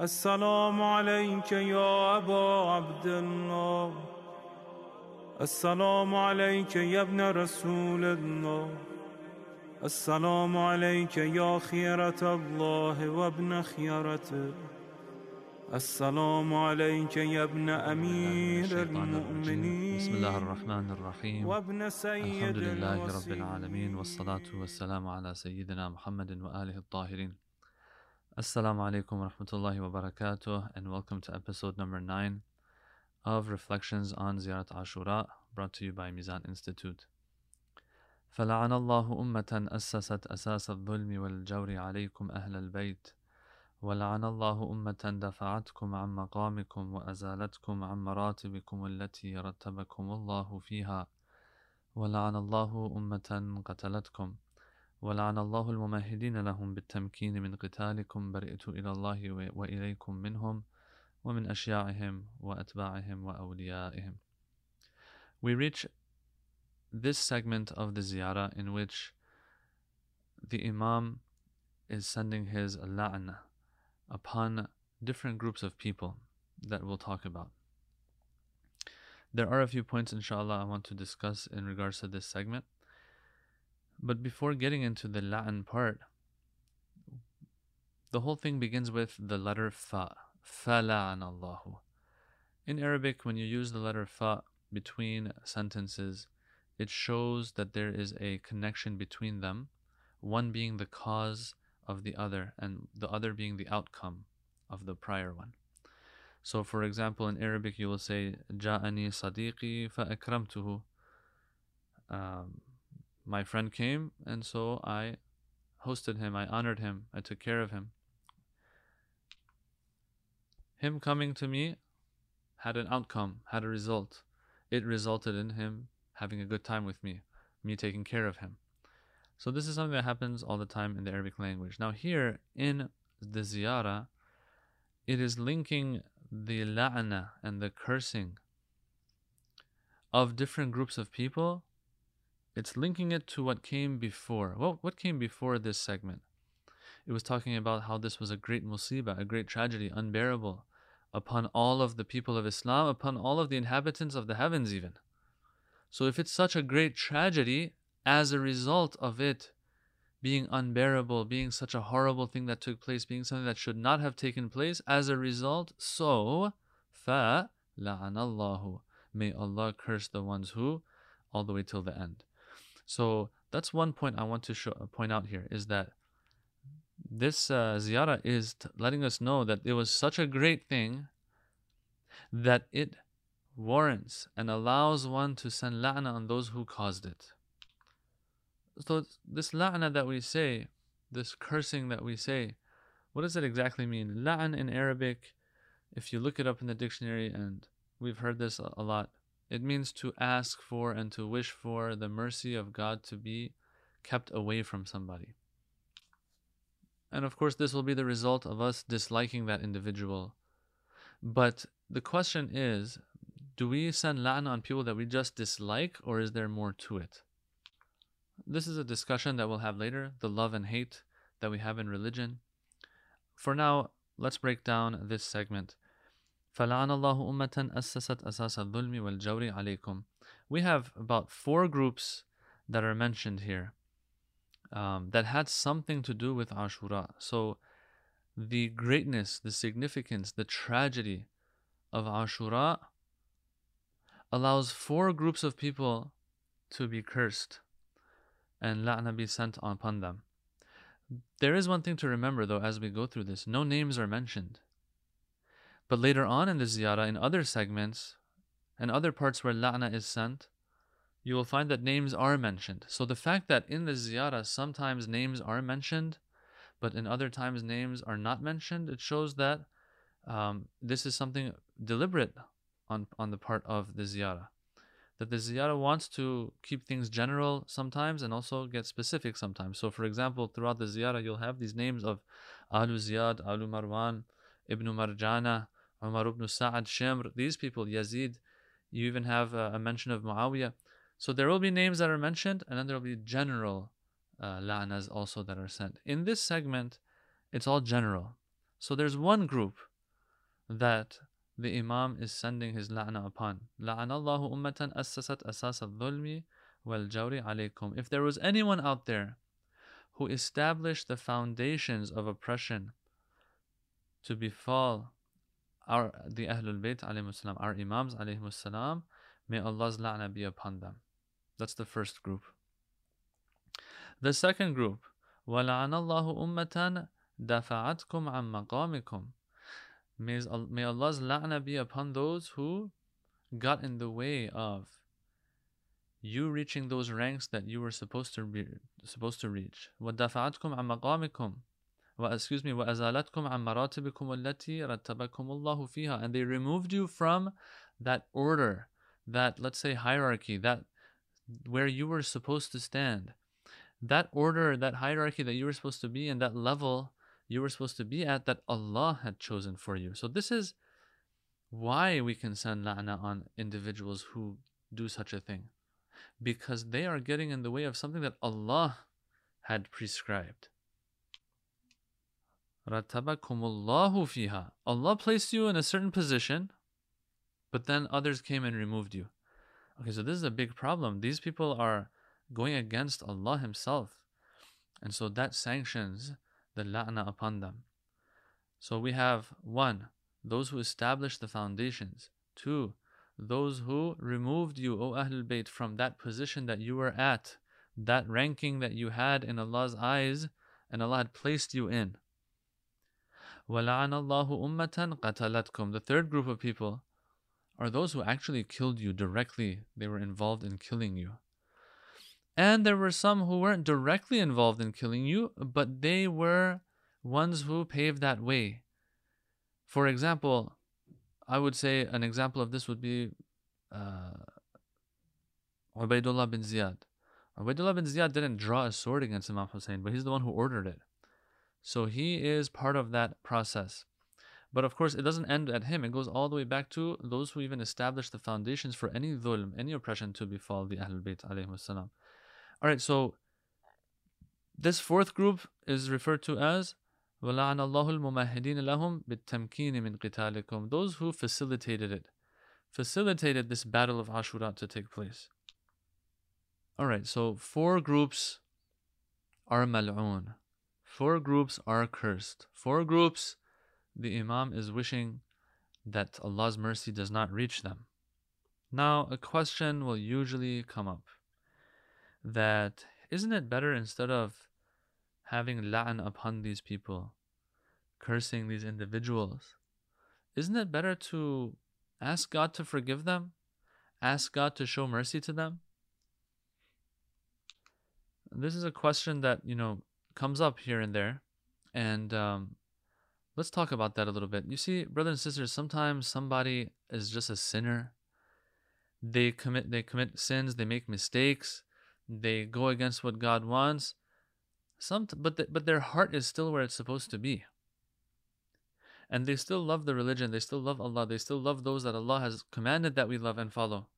السلام عليك يا أبا عبد الله. السلام عليك يا ابن رسول الله. السلام عليك يا خيرة الله وابن خيرته. السلام عليك يا ابن أمير المؤمنين. بسم الله الرحمن الرحيم. وابن سيد الحمد لله رب. العالمين والصلاة والسلام على سيدنا محمد وآله الطاهرين. Assalamu alaikum wa rahmatullahi wa barakatuh and welcome to episode number 9 of Reflections on Ziyarat Ashura brought to you by Mizan Institute. فلعن الله أمة أسست أساس الظلم والجور عليكم أهل البيت ولعن الله أمة دفعتكم عن مقامكم وأزالتكم عن مراتبكم التي رتبكم الله فيها ولعن الله أمة قتلتكم ولعن الله الممهدين لهم بالتمكين من قتالكم برئت إلى الله و- وإليكم منهم ومن أشياعهم وأتباعهم وأوليائهم We reach this segment of the ziyarah in which the Imam is sending his la'na upon different groups of people that we'll talk about. There are a few points, inshallah, I want to discuss in regards to this segment. But before getting into the la'an part, the whole thing begins with the letter fa. Fala'an Allahu. In Arabic, when you use the letter fa between sentences, it shows that there is a connection between them, one being the cause of the other, and the other being the outcome of the prior one. So, for example, in Arabic, you will say, Ja'ani sadiqi fa'akramtuhu. Um, my friend came, and so I hosted him, I honored him, I took care of him. Him coming to me had an outcome, had a result. It resulted in him having a good time with me, me taking care of him. So, this is something that happens all the time in the Arabic language. Now, here in the ziyarah, it is linking the la'na and the cursing of different groups of people it's linking it to what came before. Well, what came before this segment? It was talking about how this was a great musibah, a great tragedy, unbearable upon all of the people of Islam, upon all of the inhabitants of the heavens, even. So, if it's such a great tragedy, as a result of it being unbearable, being such a horrible thing that took place, being something that should not have taken place, as a result, so, fa la'anallahu. May Allah curse the ones who, all the way till the end. So that's one point I want to show, point out here is that this uh, ziyarah is letting us know that it was such a great thing that it warrants and allows one to send la'na on those who caused it. So this la'na that we say, this cursing that we say, what does it exactly mean? La'an in Arabic, if you look it up in the dictionary, and we've heard this a lot, it means to ask for and to wish for the mercy of God to be kept away from somebody. And of course, this will be the result of us disliking that individual. But the question is do we send la'na on people that we just dislike, or is there more to it? This is a discussion that we'll have later the love and hate that we have in religion. For now, let's break down this segment. فلعن الله أمة أسست أساس الظلم والجور عليكم. We have about four groups that are mentioned here um, that had something to do with Ashura. So the greatness, the significance, the tragedy of Ashura allows four groups of people to be cursed and la'na be sent upon them. There is one thing to remember though as we go through this no names are mentioned. But later on in the ziyarah, in other segments and other parts where la'na is sent, you will find that names are mentioned. So the fact that in the ziyarah sometimes names are mentioned, but in other times names are not mentioned, it shows that um, this is something deliberate on, on the part of the ziyarah. That the ziyarah wants to keep things general sometimes and also get specific sometimes. So, for example, throughout the ziyarah, you'll have these names of Alu Ziyad, Alu Marwan, Ibn Marjana, Umar ibn Sa'ad, these people, Yazid, you even have a, a, mention of Muawiyah. So there will be names that are mentioned, and then there will be general uh, la'nas also that are sent. In this segment, it's all general. So there's one group that the Imam is sending his la'na upon. La'anallahu ummatan assasat asas al-dhulmi wal-jawri alaykum. If there was anyone out there who established the foundations of oppression to befall our the Ahlul Bayt alayhi our Imams alayhi salam, may Allah's la'na be upon them. That's the first group. The second group, وَلَعَنَ اللَّهُ أُمَّةً دَفَعَتْكُمْ عَن مَقَامِكُمْ May, may Allah's la'na be upon those who got in the way of you reaching those ranks that you were supposed to be supposed to reach. وَدَفَعَتْكُمْ عَن مَقَامِكُمْ excuse me وأزالتكم عن مراتبكم التي رتبكم الله فيها and they removed you from that order that let's say hierarchy that where you were supposed to stand that order that hierarchy that you were supposed to be in that level you were supposed to be at that Allah had chosen for you so this is why we can send la'na on individuals who do such a thing because they are getting in the way of something that Allah had prescribed Ratabakumullahu fiha. Allah placed you in a certain position, but then others came and removed you. Okay, so this is a big problem. These people are going against Allah Himself. And so that sanctions the la'na upon them. So we have one, those who established the foundations. Two, those who removed you, O Ahlul Bayt, from that position that you were at, that ranking that you had in Allah's eyes, and Allah had placed you in. وَلَعَنَ اللَّهُ أُمَّةً قَتَلَتْكُمْ The third group of people are those who actually killed you directly. They were involved in killing you. And there were some who weren't directly involved in killing you, but they were ones who paved that way. For example, I would say an example of this would be uh, Ubaidullah bin Ziyad. Ubaidullah bin Ziyad didn't draw a sword against Imam Hussein, but he's the one who ordered it. So he is part of that process. But of course, it doesn't end at him. It goes all the way back to those who even established the foundations for any dhulm, any oppression to befall the Ahlul Bayt alayhi Alright, so this fourth group is referred to as وَلَعَنَ اللَّهُ الْمُمَهِدِينَ لَهُمْ بِالتَّمْكِينِ مِنْ قِتَالِكُمْ Those who facilitated it, facilitated this battle of Ashura to take place. Alright, so four groups are mal'oon. Four groups are cursed. Four groups, the Imam is wishing that Allah's mercy does not reach them. Now, a question will usually come up that isn't it better instead of having la'an upon these people, cursing these individuals, isn't it better to ask God to forgive them? Ask God to show mercy to them? This is a question that, you know, comes up here and there. And um, let's talk about that a little bit. You see, brothers and sisters, sometimes somebody is just a sinner. They commit they commit sins, they make mistakes, they go against what God wants. Some, but the, but their heart is still where it's supposed to be. And they still love the religion, they still love Allah, they still love those that Allah has commanded that we love and follow.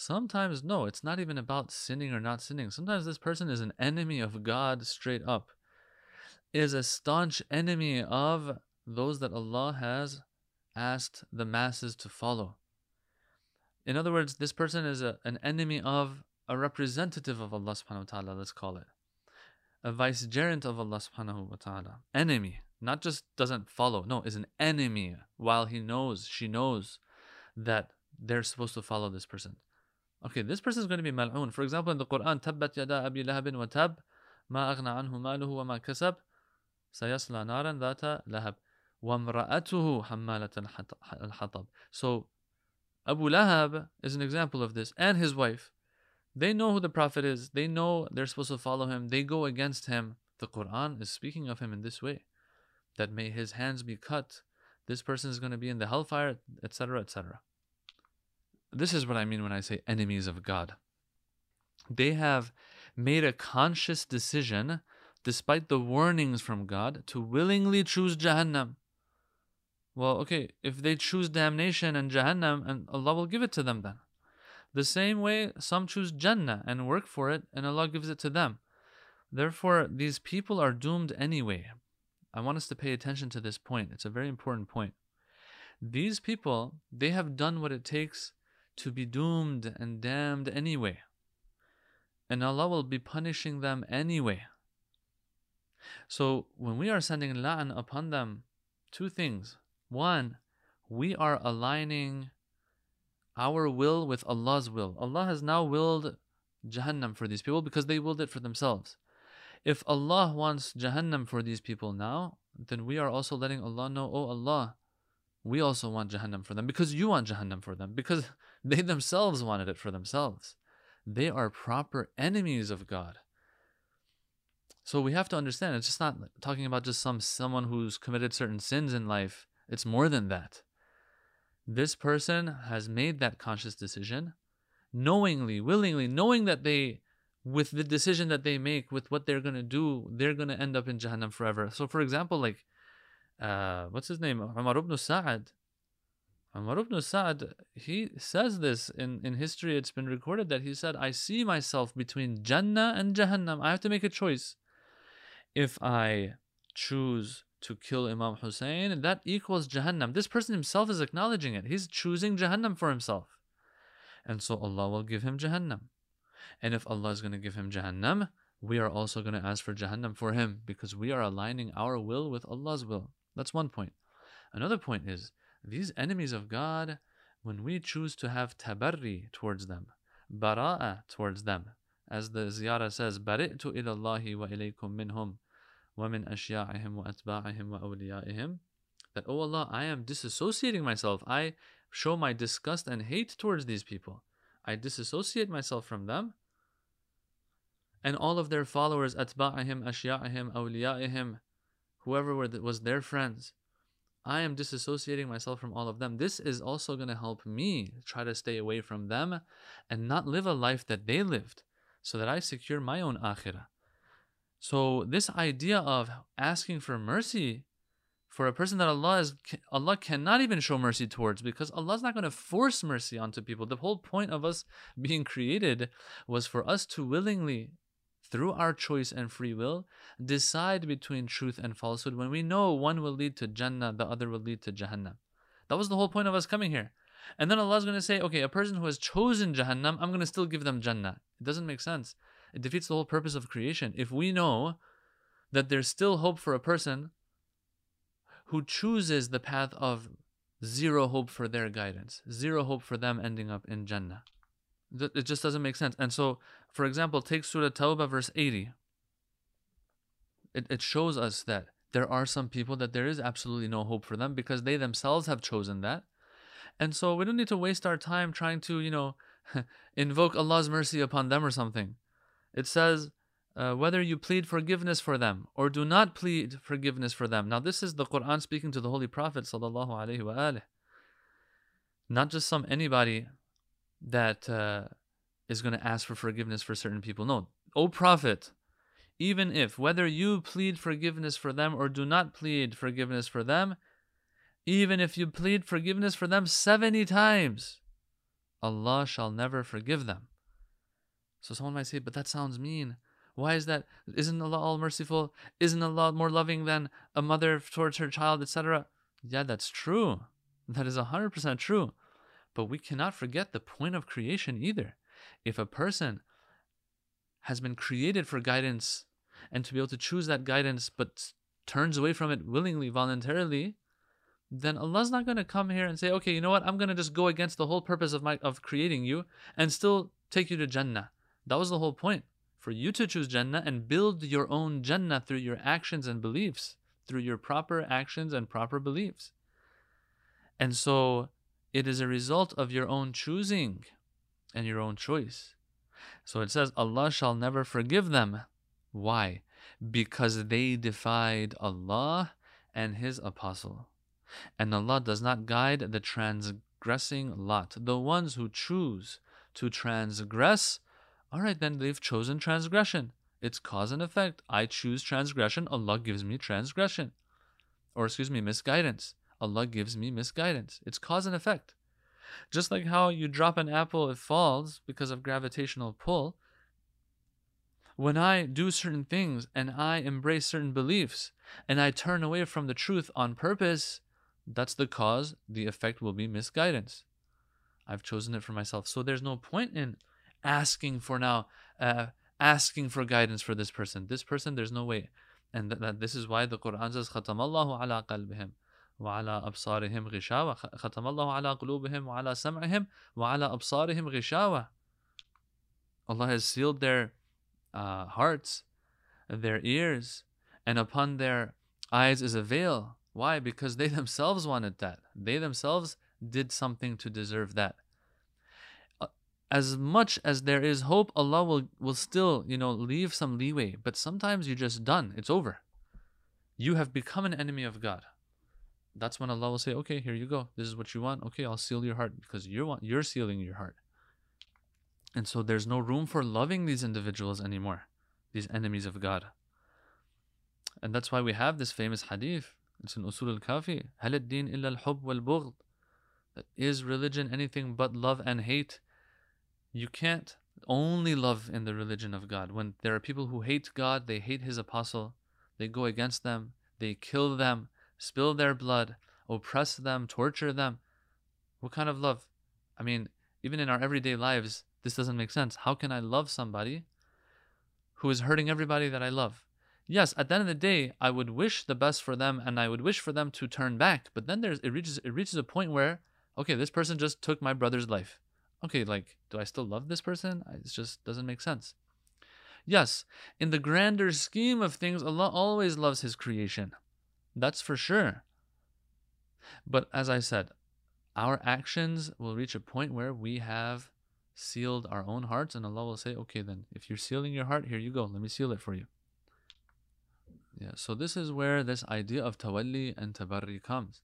Sometimes, no, it's not even about sinning or not sinning. Sometimes this person is an enemy of God straight up, is a staunch enemy of those that Allah has asked the masses to follow. In other words, this person is a, an enemy of a representative of Allah subhanahu wa ta'ala, let's call it. A vicegerent of Allah subhanahu wa ta'ala. Enemy. Not just doesn't follow, no, is an enemy while he knows, she knows that they're supposed to follow this person. Okay, this person is going to be mal'un. For example, in the Quran, Tabbat yada abi lahabin wa tab, ma aghna anhu maluhu wa ma kasab, sayasla naran dhata lahab, wa mra'atuhu hammalat al-hatab. So, Abu Lahab is an example of this, and his wife. They know who the Prophet is. They know they're supposed to follow him. They go against him. The Quran is speaking of him in this way that may his hands be cut. This person is going to be in the hellfire, etc., etc. This is what I mean when I say enemies of God. They have made a conscious decision, despite the warnings from God, to willingly choose Jahannam. Well, okay, if they choose damnation and Jahannam, and Allah will give it to them then. The same way some choose Jannah and work for it, and Allah gives it to them. Therefore, these people are doomed anyway. I want us to pay attention to this point. It's a very important point. These people, they have done what it takes to be doomed and damned anyway. And Allah will be punishing them anyway. So when we are sending la'an upon them, two things. One, we are aligning our will with Allah's will. Allah has now willed Jahannam for these people because they willed it for themselves. If Allah wants Jahannam for these people now, then we are also letting Allah know, oh Allah, we also want Jahannam for them because you want Jahannam for them, because they themselves wanted it for themselves. They are proper enemies of God. So we have to understand it's just not talking about just some someone who's committed certain sins in life. It's more than that. This person has made that conscious decision knowingly, willingly, knowing that they with the decision that they make, with what they're gonna do, they're gonna end up in Jahannam forever. So, for example, like, uh, what's his name, Umar ibn Sa'ad. Umar ibn Sa'ad, he says this in in history. It's been recorded that he said, "I see myself between Jannah and Jahannam. I have to make a choice. If I choose." To kill Imam Hussein, that equals Jahannam. This person himself is acknowledging it. He's choosing Jahannam for himself. And so Allah will give him Jahannam. And if Allah is going to give him Jahannam, we are also going to ask for Jahannam for him because we are aligning our will with Allah's will. That's one point. Another point is these enemies of God, when we choose to have tabarri towards them, bara'a towards them, as the ziyarah says, bari'tu ilallahi wa ilaykum minhum wa min ashya'ihim wa atba'ihim wa awliyaihim, that, oh Allah, I am disassociating myself. I show my disgust and hate towards these people. I disassociate myself from them and all of their followers, atba'ahim, ashya'ahim, awliya'ihim, whoever was their friends. I am disassociating myself from all of them. This is also going to help me try to stay away from them and not live a life that they lived so that I secure my own akhirah. So, this idea of asking for mercy for a person that Allah is Allah cannot even show mercy towards because Allah is not going to force mercy onto people. The whole point of us being created was for us to willingly through our choice and free will decide between truth and falsehood when we know one will lead to Jannah, the other will lead to Jahannam. That was the whole point of us coming here. And then Allah is going to say, okay, a person who has chosen Jahannam, I'm going to still give them Jannah. It doesn't make sense. It defeats the whole purpose of creation. If we know that there's still hope for a person who chooses the path of zero hope for their guidance, zero hope for them ending up in Jannah. It just doesn't make sense. And so, for example, take Surah Tawbah, verse 80. It, it shows us that there are some people that there is absolutely no hope for them because they themselves have chosen that. And so we don't need to waste our time trying to, you know, invoke Allah's mercy upon them or something. It says, uh, whether you plead forgiveness for them or do not plead forgiveness for them. Now, this is the Quran speaking to the Holy Prophet, sallallahu alaihi wasallam. Not just some anybody that uh, is going to ask for forgiveness for certain people. No, O Prophet, even if whether you plead forgiveness for them or do not plead forgiveness for them, even if you plead forgiveness for them 70 times, Allah shall never forgive them. So someone might say, but that sounds mean. Why is that? Isn't Allah all merciful? Isn't Allah more loving than a mother towards her child, etc.? Yeah, that's true. That is 100% true. But we cannot forget the point of creation either. If a person has been created for guidance and to be able to choose that guidance but turns away from it willingly, voluntarily, then Allah's not going to come here and say, okay, you know what? I'm going to just go against the whole purpose of my of creating you and still take you to Jannah. That was the whole point for you to choose Jannah and build your own Jannah through your actions and beliefs, through your proper actions and proper beliefs. And so it is a result of your own choosing and your own choice. So it says, Allah shall never forgive them. Why? Because they defied Allah and His Apostle. And Allah does not guide the transgressing lot, the ones who choose to transgress all right, then they've chosen transgression. It's cause and effect. I choose transgression. Allah gives me transgression. Or, excuse me, misguidance. Allah gives me misguidance. It's cause and effect. Just like how you drop an apple, it falls because of gravitational pull. when I do certain things and I embrace certain beliefs and I turn away from the truth on purpose, that's the cause. The effect will be misguidance. I've chosen it for myself. So there's no point in asking for now, uh, asking for guidance for this person. This person, there's no way. And that, that this is why the Quran says, خَتَمَ اللَّهُ عَلَىٰ قَلْبِهِمْ وعلى أبصارهم غشاوة ختم الله على قلوبهم وعلى سمعهم وعلى أبصارهم غشاوة Allah has sealed their uh, hearts, their ears, and upon their eyes is a veil. Why? Because they themselves wanted that. They themselves did something to deserve that. Uh, as much as there is hope, Allah will, will still, you know, leave some leeway. But sometimes you're just done. It's over. You have become an enemy of God that's when Allah will say, okay, here you go. This is what you want. Okay, I'll seal your heart because you want you're sealing your heart. And so there's no room for loving these individuals anymore, these enemies of God. And that's why we have this famous hadith. It's in Usul al-Kafi. Halad din illa al-hub wal-bughd. Is religion anything but love and hate? You can't only love in the religion of God. When there are people who hate God, they hate his apostle, they go against them, they kill them, spill their blood, oppress them, torture them. What kind of love? I mean, even in our everyday lives, this doesn't make sense. How can I love somebody who is hurting everybody that I love? Yes, at the end of the day, I would wish the best for them and I would wish for them to turn back. But then there's it reaches it reaches a point where, okay, this person just took my brother's life. Okay, like, do I still love this person? It just doesn't make sense. Yes, in the grander scheme of things, Allah always loves His creation. That's for sure. But as I said, our actions will reach a point where we have sealed our own hearts, and Allah will say, Okay, then, if you're sealing your heart, here you go, let me seal it for you. Yeah, so this is where this idea of tawalli and tabarri comes.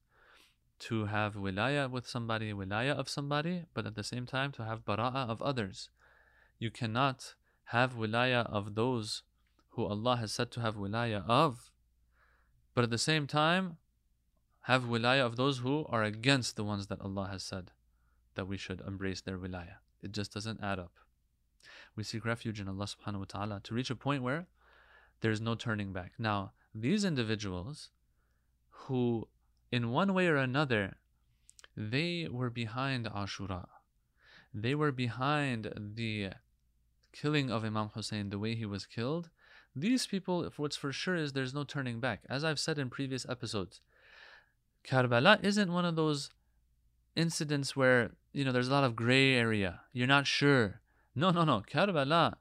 To have wilaya with somebody, wilaya of somebody, but at the same time to have bara'a of others. You cannot have wilaya of those who Allah has said to have wilaya of, but at the same time, have wilayah of those who are against the ones that Allah has said that we should embrace their wilayah. It just doesn't add up. We seek refuge in Allah subhanahu wa ta'ala to reach a point where there's no turning back. Now, these individuals who, in one way or another, they were behind Ashura. They were behind the killing of Imam Hussein, the way he was killed. These people, what's for sure is there's no turning back. As I've said in previous episodes, Karbala isn't one of those incidents where, you know, there's a lot of gray area. You're not sure. No, no, no. Karbala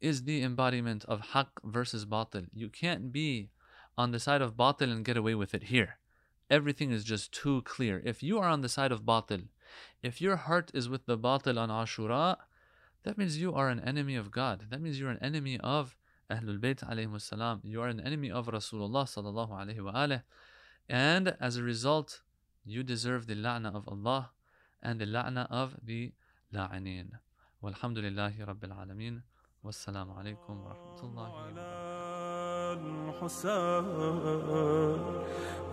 is the embodiment of haq versus batil. You can't be on the side of batil and get away with it here. Everything is just too clear. If you are on the side of batil, if your heart is with the batil on Ashura, that means you are an enemy of God. That means you're an enemy of أهل البيت عليهم السلام. You are an enemy of Rasulullah صلى الله عليه وآله. And as a result you deserve the la'na of Allah and the la'na of the la'anin والحمد لله رب العالمين والسلام عليكم ورحمة الله وبركاته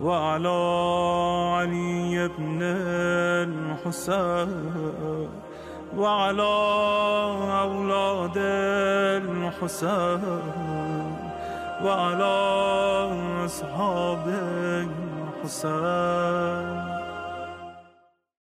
وعلى علي بن الحسين وعلى أولاد الحسين وعلى أصحاب الحسين.